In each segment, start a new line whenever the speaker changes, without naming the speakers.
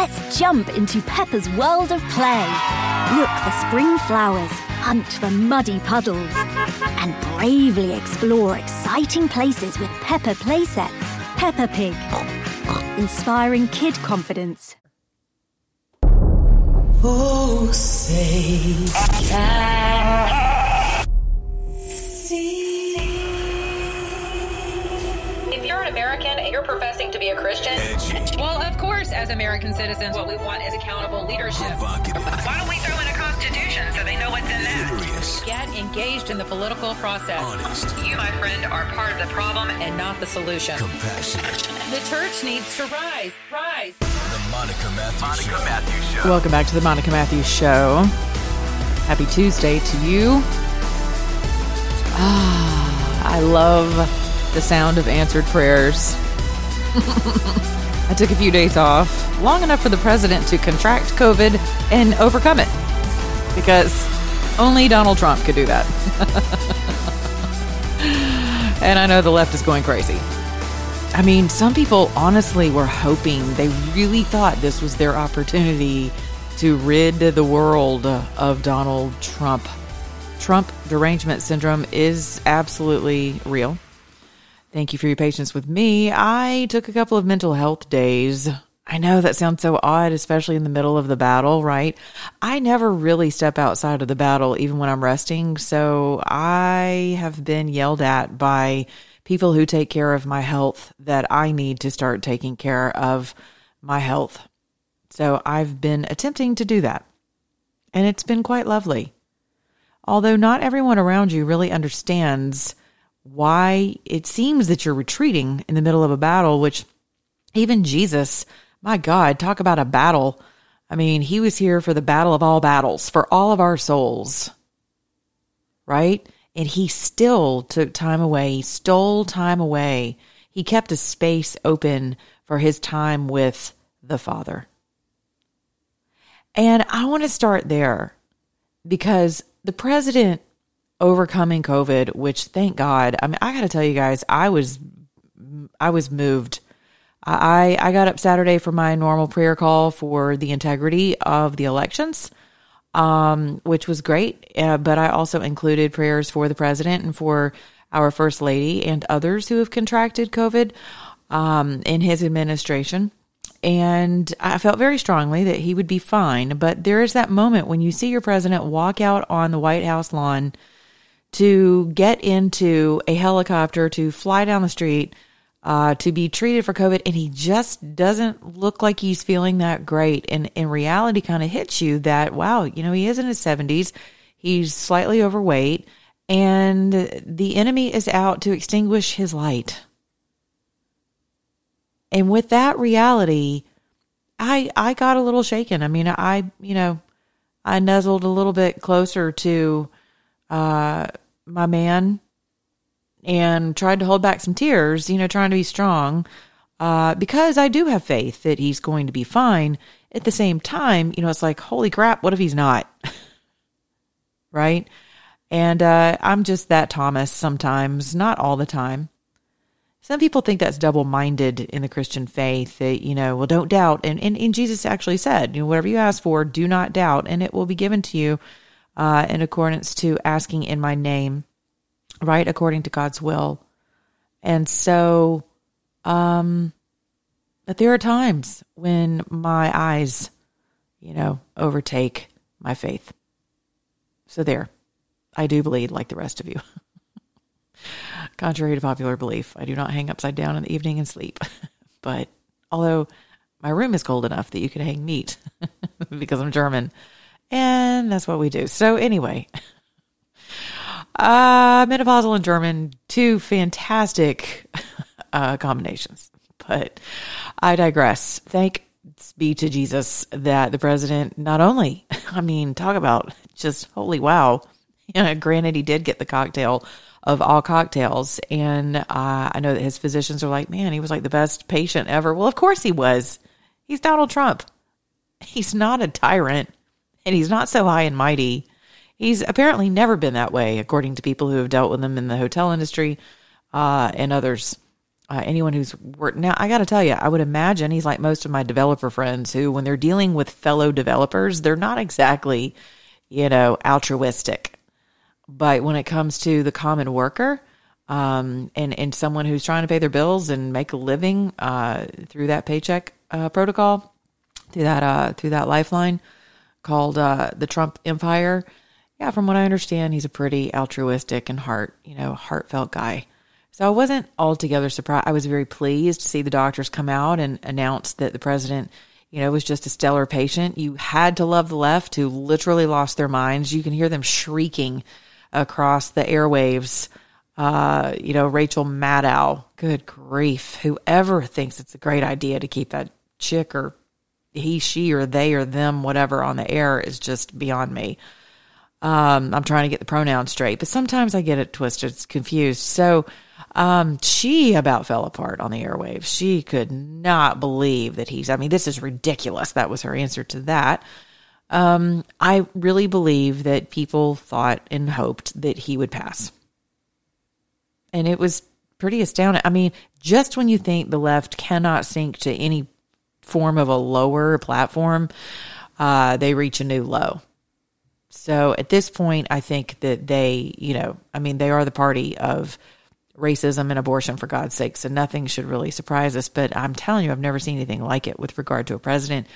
Let's jump into Peppa's world of play. Look for spring flowers, hunt for muddy puddles, and bravely explore exciting places with Peppa playsets. Peppa Pig. Inspiring kid confidence.
Oh, say can
American and you're professing to be a Christian, well, of course, as American citizens, what we want is accountable leadership. Why don't we throw in a constitution so they know what's in that? Get engaged in the political process. You, my friend, are part of the problem and not the solution.
Compassionate.
The church needs to rise. Rise.
The Monica Matthews Monica Matthews Show.
Welcome back to the Monica Matthews Show. Happy Tuesday to you. Ah, I love the sound of answered prayers. I took a few days off, long enough for the president to contract COVID and overcome it. Because only Donald Trump could do that. and I know the left is going crazy. I mean, some people honestly were hoping, they really thought this was their opportunity to rid the world of Donald Trump. Trump derangement syndrome is absolutely real. Thank you for your patience with me. I took a couple of mental health days. I know that sounds so odd, especially in the middle of the battle, right? I never really step outside of the battle, even when I'm resting. So I have been yelled at by people who take care of my health that I need to start taking care of my health. So I've been attempting to do that. And it's been quite lovely. Although not everyone around you really understands why it seems that you're retreating in the middle of a battle, which even Jesus, my God, talk about a battle. I mean, he was here for the battle of all battles, for all of our souls, right? And he still took time away. He stole time away. He kept a space open for his time with the Father. And I want to start there because the president overcoming COVID, which thank God, I mean, I got to tell you guys, I was, I was moved. I, I got up Saturday for my normal prayer call for the integrity of the elections, um, which was great. Uh, but I also included prayers for the president and for our first lady and others who have contracted COVID um, in his administration. And I felt very strongly that he would be fine. But there is that moment when you see your president walk out on the White House lawn to get into a helicopter to fly down the street uh, to be treated for COVID, and he just doesn't look like he's feeling that great. And in reality, kind of hits you that wow, you know, he is in his seventies, he's slightly overweight, and the enemy is out to extinguish his light. And with that reality, I I got a little shaken. I mean, I you know, I nuzzled a little bit closer to uh, my man and tried to hold back some tears, you know, trying to be strong, uh, because I do have faith that he's going to be fine. At the same time, you know, it's like, holy crap, what if he's not? right? And uh, I'm just that Thomas sometimes, not all the time. Some people think that's double minded in the Christian faith that, you know, well, don't doubt. And, and, and Jesus actually said, you know, whatever you ask for, do not doubt, and it will be given to you uh, in accordance to asking in my name, right? According to God's will. And so, um, but there are times when my eyes, you know, overtake my faith. So there, I do bleed like the rest of you. Contrary to popular belief, I do not hang upside down in the evening and sleep. but although my room is cold enough that you could hang meat because I'm German, and that's what we do. So anyway, uh, menopausal and German, two fantastic uh, combinations. But I digress. Thanks be to Jesus that the president not only, I mean, talk about just holy wow. Granted, he did get the cocktail of all cocktails. And uh, I know that his physicians are like, man, he was like the best patient ever. Well, of course he was. He's Donald Trump. He's not a tyrant and he's not so high and mighty. He's apparently never been that way, according to people who have dealt with him in the hotel industry uh, and others. uh, anyone who's worked now, I got to tell you, I would imagine he's like most of my developer friends who, when they're dealing with fellow developers, they're not exactly, you know, altruistic. But when it comes to the common worker, um, and and someone who's trying to pay their bills and make a living uh, through that paycheck uh, protocol, through that uh, through that lifeline called uh, the Trump Empire. Yeah, from what I understand, he's a pretty altruistic and heart you know heartfelt guy. So I wasn't altogether surprised. I was very pleased to see the doctors come out and announce that the president, you know, was just a stellar patient. You had to love the left who literally lost their minds. You can hear them shrieking across the airwaves uh, you know, Rachel Maddow. Good grief. Whoever thinks it's a great idea to keep that chick or he, she, or they, or them, whatever, on the air is just beyond me. Um, I'm trying to get the pronoun straight, but sometimes I get it twisted, it's confused. So, um, she about fell apart on the airwaves. She could not believe that he's, I mean, this is ridiculous. That was her answer to that. Um, I really believe that people thought and hoped that he would pass and it was pretty astounding. I mean, just when you think the left cannot sink to any form of a lower platform, uh, they reach a new low. So at this point, I think that they, you know, I mean, they are the party of racism and abortion for God's sake. So nothing should really surprise us. But I'm telling you, I've never seen anything like it with regard to a president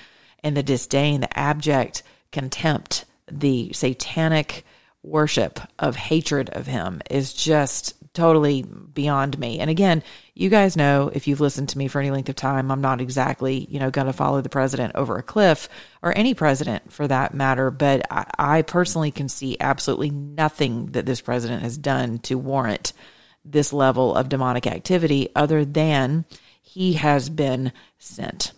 and the disdain, the abject contempt, the satanic worship of hatred of him is just totally beyond me. And again, you guys know if you've listened to me for any length of time, I'm not exactly, you know, going to follow the president over a cliff or any president for that matter. But I, I personally can see absolutely nothing that this president has done to warrant this level of demonic activity other than he has been sent.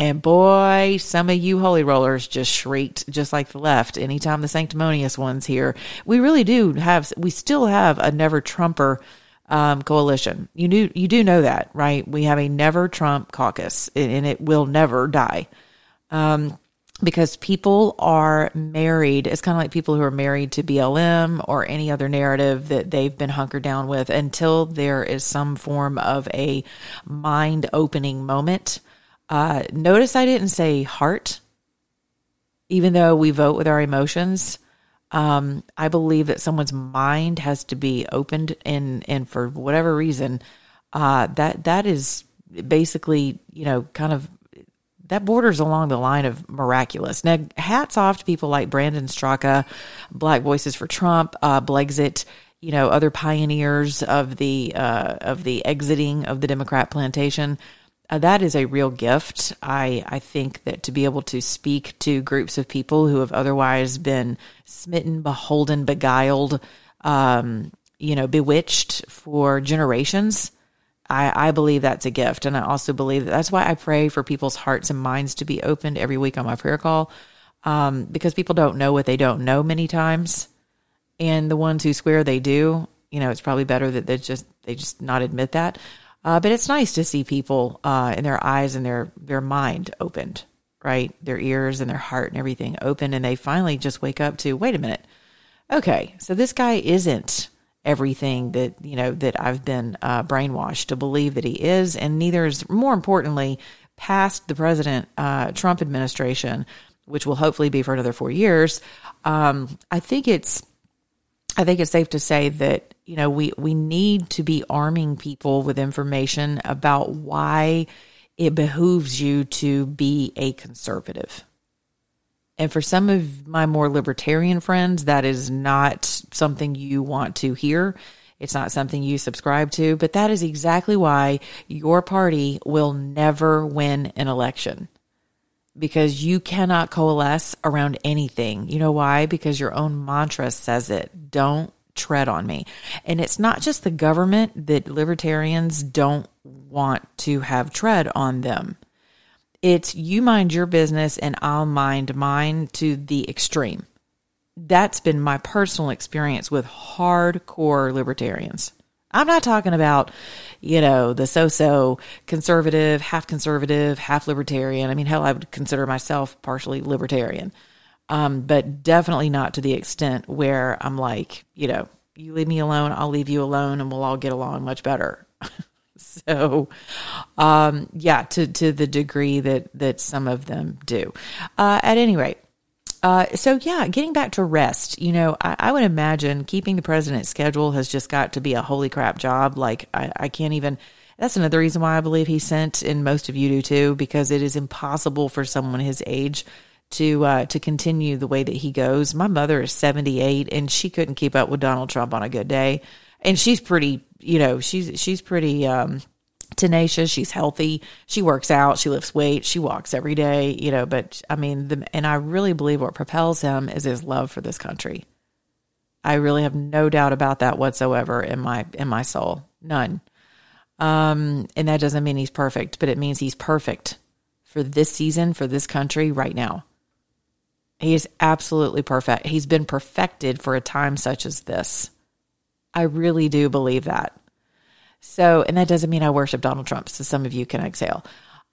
And boy, some of you holy rollers just shrieked just like the left anytime the sanctimonious ones here. We really do have, we still have a never Trumper um, coalition. You do, you do know that, right? We have a never Trump caucus and it will never die. Um, because people are married. It's kind of like people who are married to BLM or any other narrative that they've been hunkered down with until there is some form of a mind opening moment uh, notice I didn't say heart, even though we vote with our emotions. Um, I believe that someone's mind has to be opened, and and for whatever reason, uh, that that is basically you know kind of that borders along the line of miraculous. Now, hats off to people like Brandon Straka, Black Voices for Trump, uh, Blexit, you know, other pioneers of the uh, of the exiting of the Democrat plantation. Uh, that is a real gift. I, I think that to be able to speak to groups of people who have otherwise been smitten, beholden, beguiled, um, you know, bewitched for generations, I, I believe that's a gift. And I also believe that that's why I pray for people's hearts and minds to be opened every week on my prayer call, um, because people don't know what they don't know many times. And the ones who swear they do, you know, it's probably better that they just they just not admit that. Uh, but it's nice to see people uh, in their eyes and their their mind opened, right? Their ears and their heart and everything open, and they finally just wake up to wait a minute. Okay, so this guy isn't everything that you know that I've been uh, brainwashed to believe that he is, and neither is more importantly past the President uh, Trump administration, which will hopefully be for another four years. Um, I think it's I think it's safe to say that you know, we, we need to be arming people with information about why it behooves you to be a conservative. And for some of my more libertarian friends, that is not something you want to hear. It's not something you subscribe to, but that is exactly why your party will never win an election because you cannot coalesce around anything. You know why? Because your own mantra says it. Don't tread on me. And it's not just the government that libertarians don't want to have tread on them. It's you mind your business and I'll mind mine to the extreme. That's been my personal experience with hardcore libertarians. I'm not talking about, you know, the so so conservative, half conservative, half libertarian. I mean, hell, I would consider myself partially libertarian um, but definitely not to the extent where I'm like, you know, you leave me alone, I'll leave you alone, and we'll all get along much better. so, um, yeah, to to the degree that that some of them do. Uh, at any rate, uh, so yeah, getting back to rest, you know, I, I, would imagine keeping the president's schedule has just got to be a holy crap job. Like I, I can't even. That's another reason why I believe he sent, and most of you do too, because it is impossible for someone his age to uh, to continue the way that he goes. My mother is seventy eight, and she couldn't keep up with Donald Trump on a good day, and she's pretty, you know, she's she's pretty um, tenacious. She's healthy. She works out. She lifts weights. She walks every day, you know. But I mean, the, and I really believe what propels him is his love for this country. I really have no doubt about that whatsoever in my in my soul, none. Um, and that doesn't mean he's perfect, but it means he's perfect for this season, for this country right now. He is absolutely perfect. He's been perfected for a time such as this. I really do believe that. So, and that doesn't mean I worship Donald Trump, so some of you can exhale.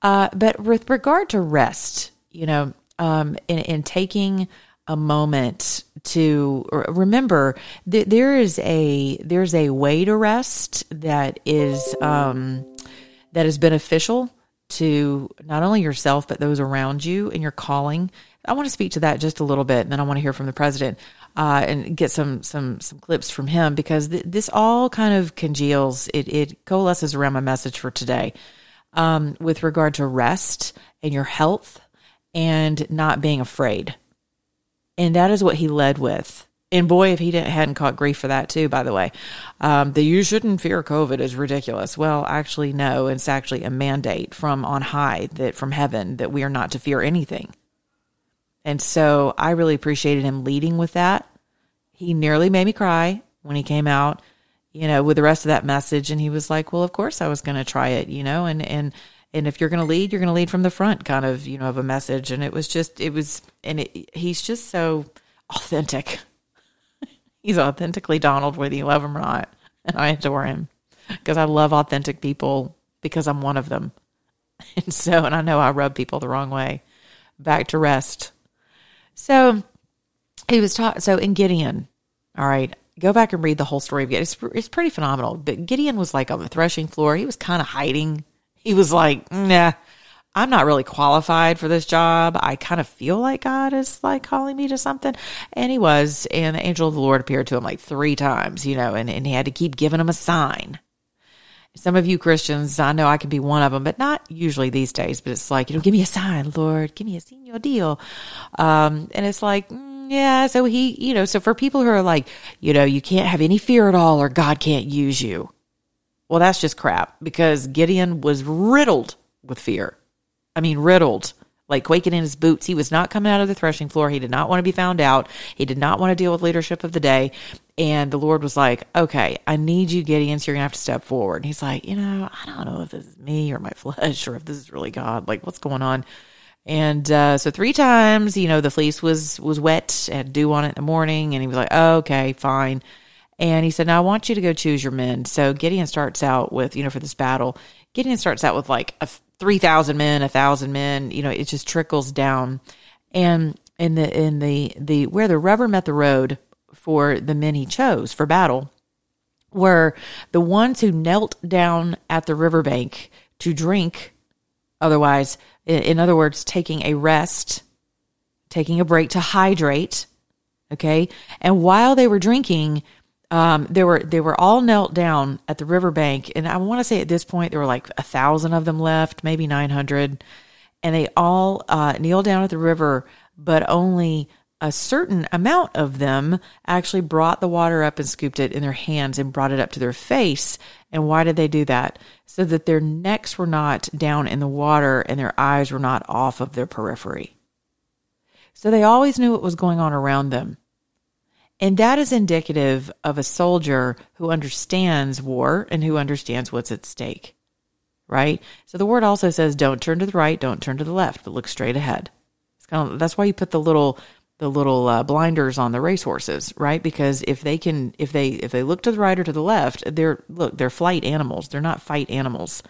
Uh, but with regard to rest, you know, um, in, in taking a moment to remember that there is a there's a way to rest that is um, that is beneficial to not only yourself but those around you and your calling. I want to speak to that just a little bit, and then I want to hear from the president uh, and get some some some clips from him because th- this all kind of congeals. It it coalesces around my message for today um, with regard to rest and your health and not being afraid, and that is what he led with. And boy, if he hadn't caught grief for that too, by the way, um, that you shouldn't fear COVID is ridiculous. Well, actually, no, it's actually a mandate from on high that from heaven that we are not to fear anything. And so I really appreciated him leading with that. He nearly made me cry when he came out, you know, with the rest of that message. And he was like, well, of course I was going to try it, you know, and, and, and if you're going to lead, you're going to lead from the front kind of, you know, of a message. And it was just, it was, and it, he's just so authentic. he's authentically Donald, whether you love him or not. And I adore him because I love authentic people because I'm one of them. And so, and I know I rub people the wrong way. Back to rest. So he was taught. So in Gideon, all right, go back and read the whole story of Gideon. It's, it's pretty phenomenal. But Gideon was like on the threshing floor. He was kind of hiding. He was like, nah, I'm not really qualified for this job. I kind of feel like God is like calling me to something. And he was. And the angel of the Lord appeared to him like three times, you know, and, and he had to keep giving him a sign. Some of you Christians, I know I can be one of them, but not usually these days. But it's like, you know, give me a sign, Lord, give me a senior deal. Um, and it's like, mm, yeah. So he, you know, so for people who are like, you know, you can't have any fear at all, or God can't use you. Well, that's just crap because Gideon was riddled with fear. I mean, riddled like quaking in his boots. He was not coming out of the threshing floor. He did not want to be found out. He did not want to deal with leadership of the day. And the Lord was like, okay, I need you, Gideon, so you're going to have to step forward. And he's like, you know, I don't know if this is me or my flesh or if this is really God. Like, what's going on? And uh, so three times, you know, the fleece was was wet, had dew on it in the morning, and he was like, oh, "Okay, fine." And he said, "Now I want you to go choose your men." So Gideon starts out with, you know, for this battle, Gideon starts out with like a 3,000 men, a thousand men, you know, it just trickles down. And in the, in the, the, where the rubber met the road for the men he chose for battle were the ones who knelt down at the riverbank to drink. Otherwise, in other words, taking a rest, taking a break to hydrate. Okay. And while they were drinking, um, they were they were all knelt down at the riverbank, and I want to say at this point there were like a thousand of them left, maybe nine hundred, and they all uh, kneeled down at the river, but only a certain amount of them actually brought the water up and scooped it in their hands and brought it up to their face. And why did they do that? So that their necks were not down in the water and their eyes were not off of their periphery. So they always knew what was going on around them. And that is indicative of a soldier who understands war and who understands what's at stake, right? So the word also says, don't turn to the right, don't turn to the left, but look straight ahead. It's kind of, that's why you put the little, the little uh, blinders on the racehorses, right? Because if they can, if they, if they look to the right or to the left, they're, look, they're flight animals. They're not fight animals.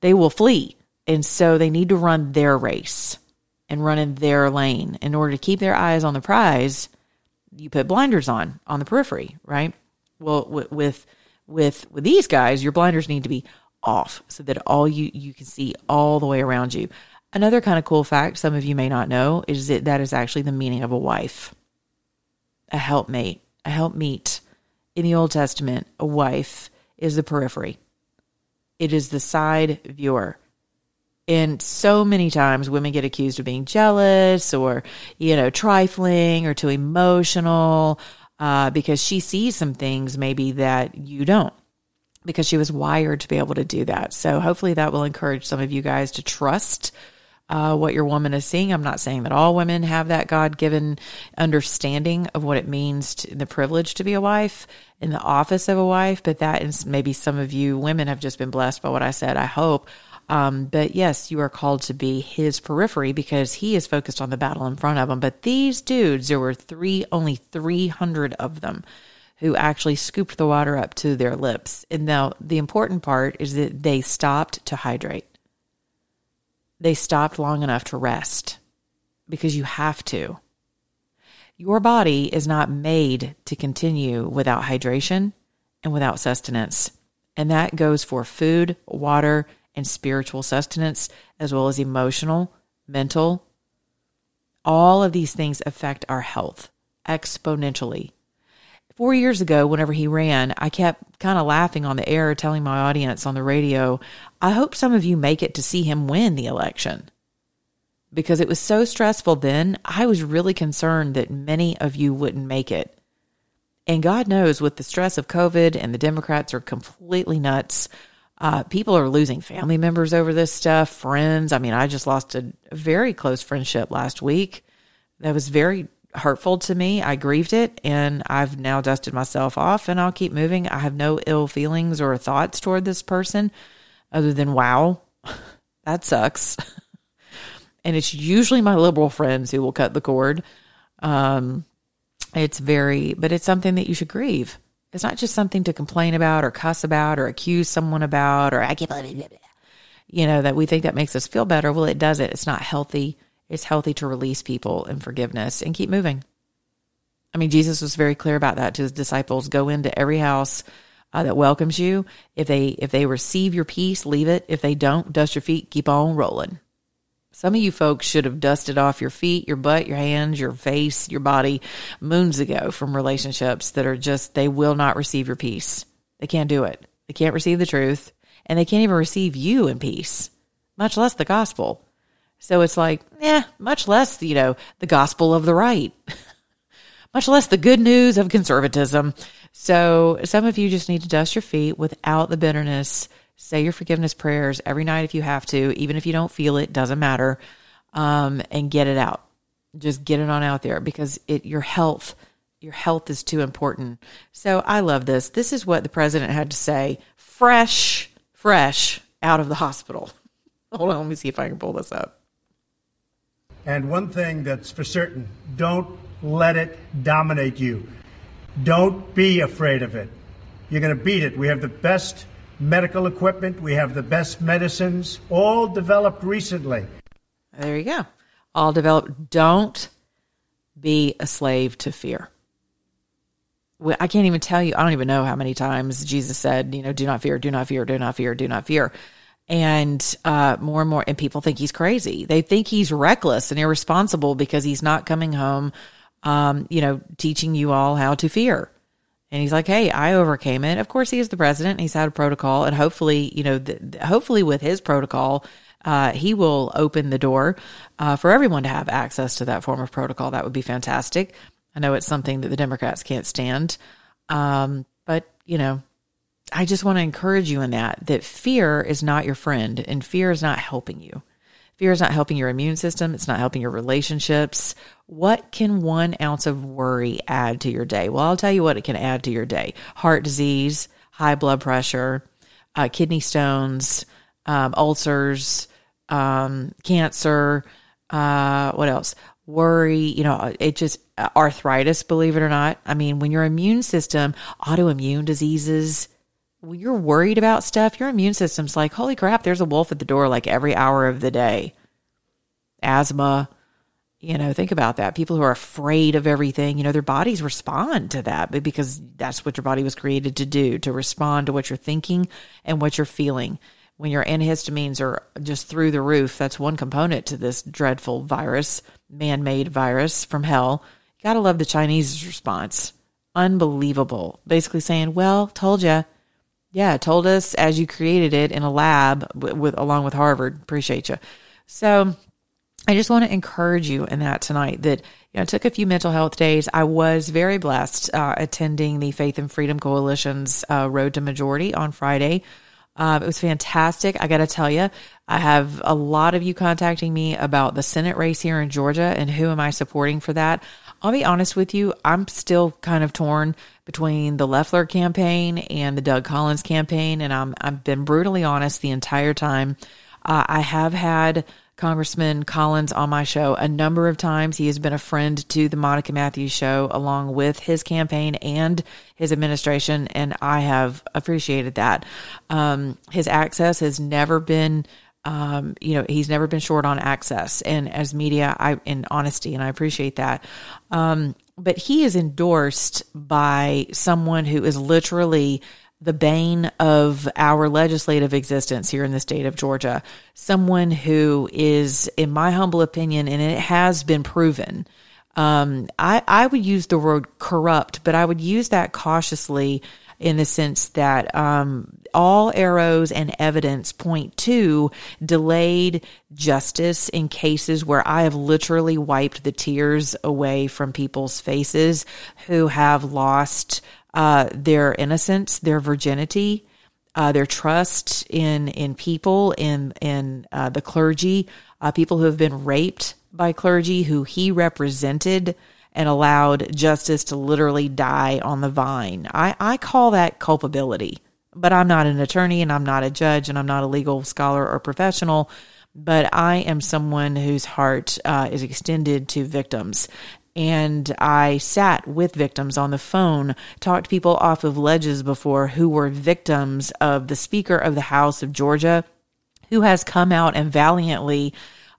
They will flee. And so they need to run their race and run in their lane in order to keep their eyes on the prize you put blinders on on the periphery, right? Well, with with with these guys, your blinders need to be off so that all you you can see all the way around you. Another kind of cool fact some of you may not know is that that is actually the meaning of a wife. A helpmate, a helpmeet. In the Old Testament, a wife is the periphery. It is the side viewer. And so many times women get accused of being jealous or, you know, trifling or too emotional uh, because she sees some things maybe that you don't because she was wired to be able to do that. So hopefully that will encourage some of you guys to trust uh, what your woman is seeing. I'm not saying that all women have that God given understanding of what it means to the privilege to be a wife in the office of a wife, but that is maybe some of you women have just been blessed by what I said. I hope um, but yes, you are called to be his periphery because he is focused on the battle in front of him. But these dudes, there were three, only 300 of them who actually scooped the water up to their lips. And now the important part is that they stopped to hydrate. They stopped long enough to rest because you have to. Your body is not made to continue without hydration and without sustenance. And that goes for food, water, and spiritual sustenance, as well as emotional, mental. All of these things affect our health exponentially. Four years ago, whenever he ran, I kept kind of laughing on the air, telling my audience on the radio, I hope some of you make it to see him win the election. Because it was so stressful then, I was really concerned that many of you wouldn't make it. And God knows, with the stress of COVID and the Democrats are completely nuts, uh, people are losing family members over this stuff, friends. I mean, I just lost a, a very close friendship last week that was very hurtful to me. I grieved it and I've now dusted myself off and I'll keep moving. I have no ill feelings or thoughts toward this person other than, wow, that sucks. and it's usually my liberal friends who will cut the cord. Um, it's very, but it's something that you should grieve. It's not just something to complain about or cuss about or accuse someone about or I can't believe it. You know, that we think that makes us feel better. Well, it doesn't. It's not healthy. It's healthy to release people in forgiveness and keep moving. I mean, Jesus was very clear about that to his disciples. Go into every house uh, that welcomes you. If they if they receive your peace, leave it. If they don't, dust your feet, keep on rolling. Some of you folks should have dusted off your feet, your butt, your hands, your face, your body moons ago from relationships that are just, they will not receive your peace. They can't do it. They can't receive the truth and they can't even receive you in peace, much less the gospel. So it's like, yeah, much less, you know, the gospel of the right, much less the good news of conservatism. So some of you just need to dust your feet without the bitterness Say your forgiveness prayers every night if you have to, even if you don't feel it, doesn't matter. Um, and get it out. Just get it on out there because it your health, your health is too important. So I love this. This is what the president had to say, fresh, fresh out of the hospital. Hold on, let me see if I can pull this up.
And one thing that's for certain, don't let it dominate you. Don't be afraid of it. You're going to beat it. We have the best medical equipment. We have the best medicines, all developed recently.
There you go. All developed. Don't be a slave to fear. I can't even tell you, I don't even know how many times Jesus said, you know, do not fear, do not fear, do not fear, do not fear. And uh, more and more, and people think he's crazy. They think he's reckless and irresponsible because he's not coming home, um, you know, teaching you all how to fear. And he's like, "Hey, I overcame it." Of course, he is the president. He's had a protocol, and hopefully, you know, hopefully with his protocol, uh, he will open the door uh, for everyone to have access to that form of protocol. That would be fantastic. I know it's something that the Democrats can't stand, um, but you know, I just want to encourage you in that that fear is not your friend, and fear is not helping you. Fear is not helping your immune system. It's not helping your relationships. What can one ounce of worry add to your day? Well, I'll tell you what it can add to your day heart disease, high blood pressure, uh, kidney stones, um, ulcers, um, cancer. Uh, what else? Worry, you know, it just uh, arthritis, believe it or not. I mean, when your immune system, autoimmune diseases, you're worried about stuff, your immune system's like, holy crap, there's a wolf at the door like every hour of the day. Asthma, You know, think about that. People who are afraid of everything, you know, their bodies respond to that because that's what your body was created to do, to respond to what you're thinking and what you're feeling. When your antihistamines are just through the roof, that's one component to this dreadful virus, man made virus from hell. You gotta love the Chinese response. Unbelievable. Basically saying, well, told you. Yeah, told us as you created it in a lab with, with along with Harvard. Appreciate you. So, I just want to encourage you in that tonight that you know, I took a few mental health days. I was very blessed uh, attending the Faith and Freedom Coalition's uh, Road to Majority on Friday. Uh, it was fantastic. I got to tell you, I have a lot of you contacting me about the Senate race here in Georgia and who am I supporting for that. I'll be honest with you, I'm still kind of torn between the Loeffler campaign and the Doug Collins campaign, and I'm I've been brutally honest the entire time. Uh, I have had Congressman Collins on my show a number of times. He has been a friend to the Monica Matthews show along with his campaign and his administration, and I have appreciated that. Um, his access has never been. Um, you know, he's never been short on access and as media, I, in honesty, and I appreciate that. Um, but he is endorsed by someone who is literally the bane of our legislative existence here in the state of Georgia. Someone who is, in my humble opinion, and it has been proven, um, I, I would use the word corrupt, but I would use that cautiously in the sense that um, all arrows and evidence point to delayed justice in cases where I have literally wiped the tears away from people's faces who have lost uh, their innocence, their virginity, uh, their trust in in people, in in uh, the clergy, uh, people who have been raped by clergy who he represented and allowed justice to literally die on the vine. I, I call that culpability. But I'm not an attorney and I'm not a judge and I'm not a legal scholar or professional but I am someone whose heart uh, is extended to victims and I sat with victims on the phone, talked people off of ledges before who were victims of the Speaker of the House of Georgia, who has come out and valiantly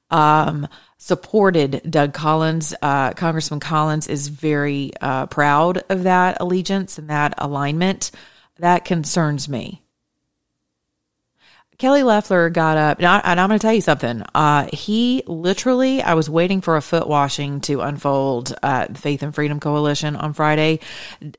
um, supported Doug Collins. Uh, Congressman Collins is very uh, proud of that allegiance and that alignment. That concerns me. Kelly Loeffler got up, and, I, am going to tell you something. Uh, he literally, I was waiting for a foot washing to unfold the Faith and Freedom Coalition on Friday.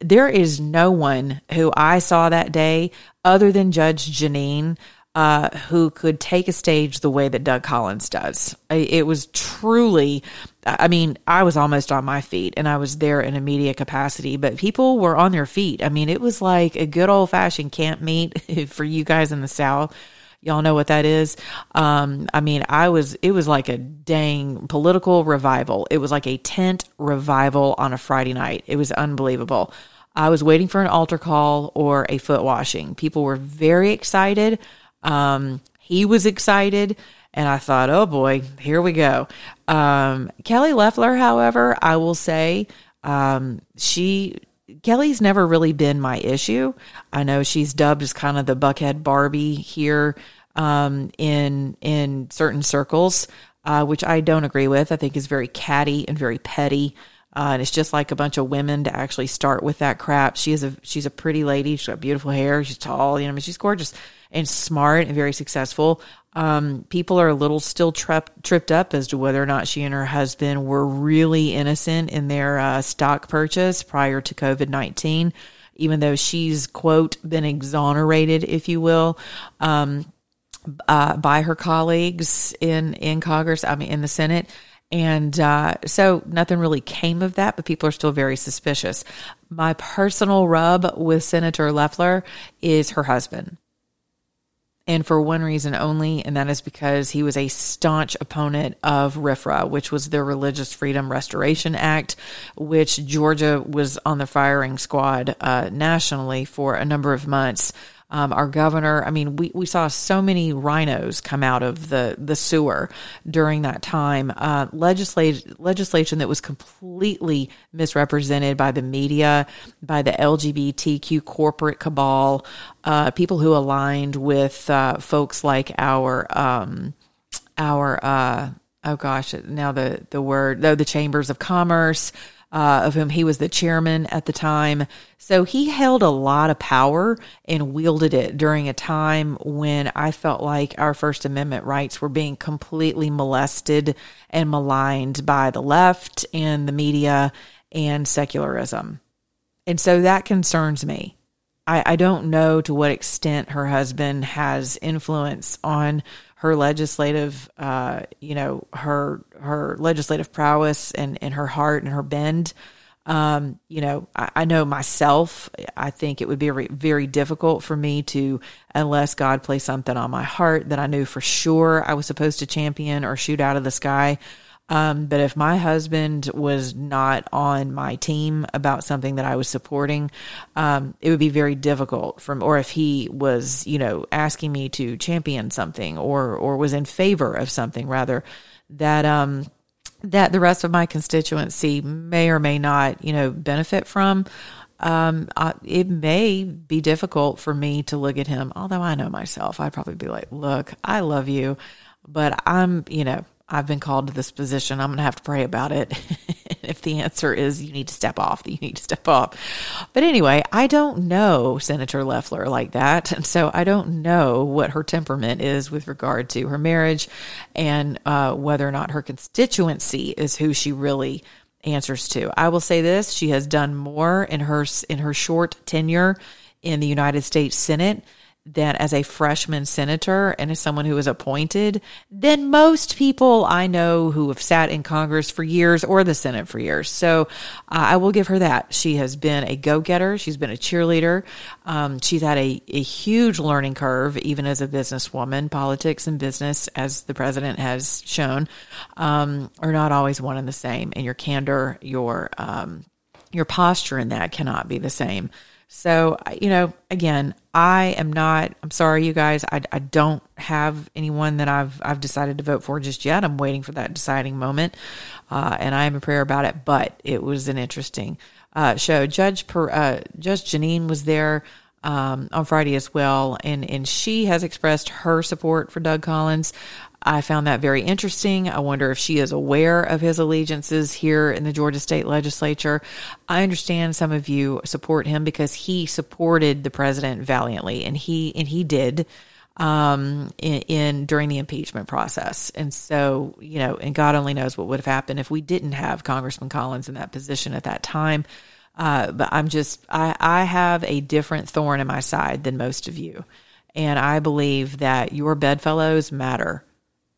There is no one who I saw that day other than Judge Jeanine. Uh, who could take a stage the way that Doug Collins does. It was truly, I mean, I was almost on my feet and I was there in a media capacity, but people were on their feet. I mean, it was like a good old fashioned camp meet for you guys in the South Y'all know what that is. Um, I mean, I was, it was like a dang political revival. It was like a tent revival on a Friday night. It was unbelievable. I was waiting for an altar call or a foot washing. People were very excited. Um, he was excited. And I thought, oh boy, here we go. Um, Kelly Loeffler, however, I will say, um, she Kelly's never really been my issue. I know she's dubbed as kind of the Buckhead Barbie here um, in in certain circles, uh, which I don't agree with. I think is very catty and very petty. Uh, and it's just like a bunch of women to actually start with that crap. She is a she's a pretty lady. She's got beautiful hair. She's tall. You know, I mean, she's gorgeous and smart and very successful. Um, people are a little still tripped up as to whether or not she and her husband were really innocent in their uh, stock purchase prior to COVID 19, even though she's, quote, been exonerated, if you will. Um, uh, by her colleagues in in Congress, I mean in the Senate, and uh, so nothing really came of that. But people are still very suspicious. My personal rub with Senator Loeffler is her husband and for one reason only, and that is because he was a staunch opponent of RFRA, which was the Religious Freedom Restoration Act, which Georgia was on the firing squad uh, nationally for a number of months. Um, our governor, I mean, we, we saw so many RINOs come out of the, the sewer during that time. Uh, legislation, legislation that was completely misrepresented by the media, by the LGBTQ corporate cabal, uh, people who aligned with uh, folks like our um, our uh, oh gosh, now the the word though the chambers of commerce. Uh, of whom he was the chairman at the time. So he held a lot of power and wielded it during a time when I felt like our First Amendment rights were being completely molested and maligned by the left and the media and secularism. And so that concerns me. I, I don't know to what extent her husband has influence on her legislative, uh, you know, her her legislative prowess and, and her heart and her bend. Um, you know, I, I, know myself, I think it would be very, very difficult for me to, unless God placed something on my heart that I knew for sure I was supposed to champion or shoot out of the sky. Um, but if my husband was not on my team about something that I was supporting, um, it would be very difficult from, or if he was, you know, asking me to champion something or, or was in favor of something rather that, um, that the rest of my constituency may or may not, you know, benefit from. Um, I, it may be difficult for me to look at him, although I know myself, I'd probably be like, look, I love you, but I'm, you know, I've been called to this position. I'm going to have to pray about it. if the answer is you need to step off, you need to step off. But anyway, I don't know Senator Loeffler like that. And so I don't know what her temperament is with regard to her marriage and uh, whether or not her constituency is who she really answers to. I will say this, she has done more in her in her short tenure in the United States Senate that as a freshman senator and as someone who was appointed than most people I know who have sat in Congress for years or the Senate for years. So uh, I will give her that. She has been a go getter. She's been a cheerleader. Um, she's had a, a huge learning curve, even as a businesswoman. Politics and business, as the president has shown, um, are not always one and the same. And your candor, your um, your posture in that cannot be the same. So, you know, again, I am not, I'm sorry, you guys, I, I don't have anyone that I've, I've decided to vote for just yet. I'm waiting for that deciding moment. Uh, and I am a prayer about it, but it was an interesting uh, show. Judge, per, uh, Judge Jeanine was there. Um, on Friday as well, and and she has expressed her support for Doug Collins. I found that very interesting. I wonder if she is aware of his allegiances here in the Georgia state legislature. I understand some of you support him because he supported the president valiantly and he, and he did, um, in, in during the impeachment process. And so, you know, and God only knows what would have happened if we didn't have Congressman Collins in that position at that time. Uh, but I'm just, I, I have a different thorn in my side than most of you. And I believe that your bedfellows matter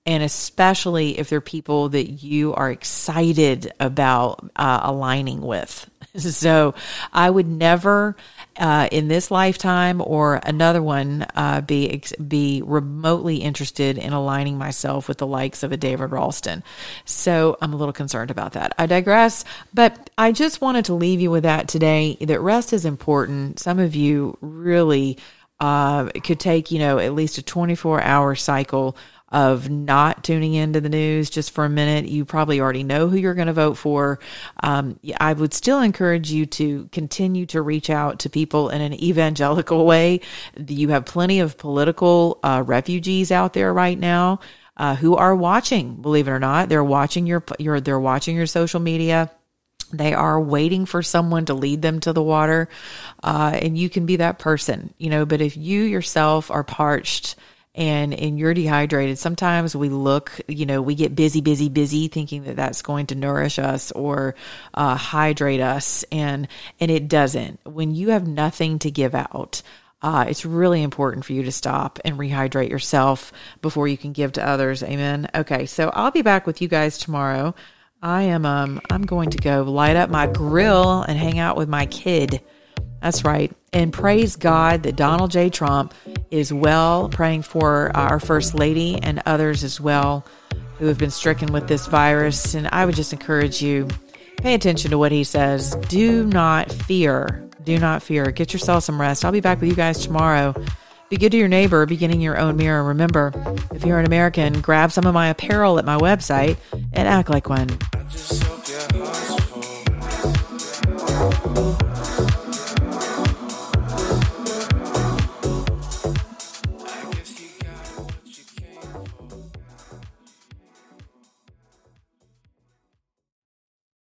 and especially if they're people that you are excited about uh, aligning with. So I would never, uh, in this lifetime or another one, uh, be be remotely interested in aligning myself with the likes of a David Ralston. So I'm a little concerned about that. I digress, but I just wanted to leave you with that today. That rest is important. Some of you really uh, could take, you know, at least a 24 hour cycle of not tuning into the news just for a minute. You probably already know who you're going to vote for. Um, I would still encourage you to continue to reach out to people in an evangelical way. You have plenty of political uh, refugees out there right now. Uh, who are watching, believe it or not, they're watching your, your, they're watching your social media. They are waiting for someone to lead them to the water. Uh, and you can be that person, you know, but if you yourself are parched, and and you're dehydrated sometimes we look you know we get busy busy busy thinking that that's going to nourish us or uh, hydrate us and and it doesn't. When you have nothing to give out uh, it's really important for you to stop and rehydrate yourself before you can give to others. Amen? Okay so i'll be back with you guys tomorrow. I am um i'm going to go light up my grill and hang out with my kid that's right. And praise God that Donald J. Trump is well, praying for uh, our First Lady and others as well who have been stricken with this virus. And I would just encourage you pay attention to what he says. Do not fear. Do not fear. Get yourself some rest. I'll be back with you guys tomorrow. Be good to your neighbor, beginning your own mirror. Remember, if you're an American, grab some of my apparel at my website and act like one.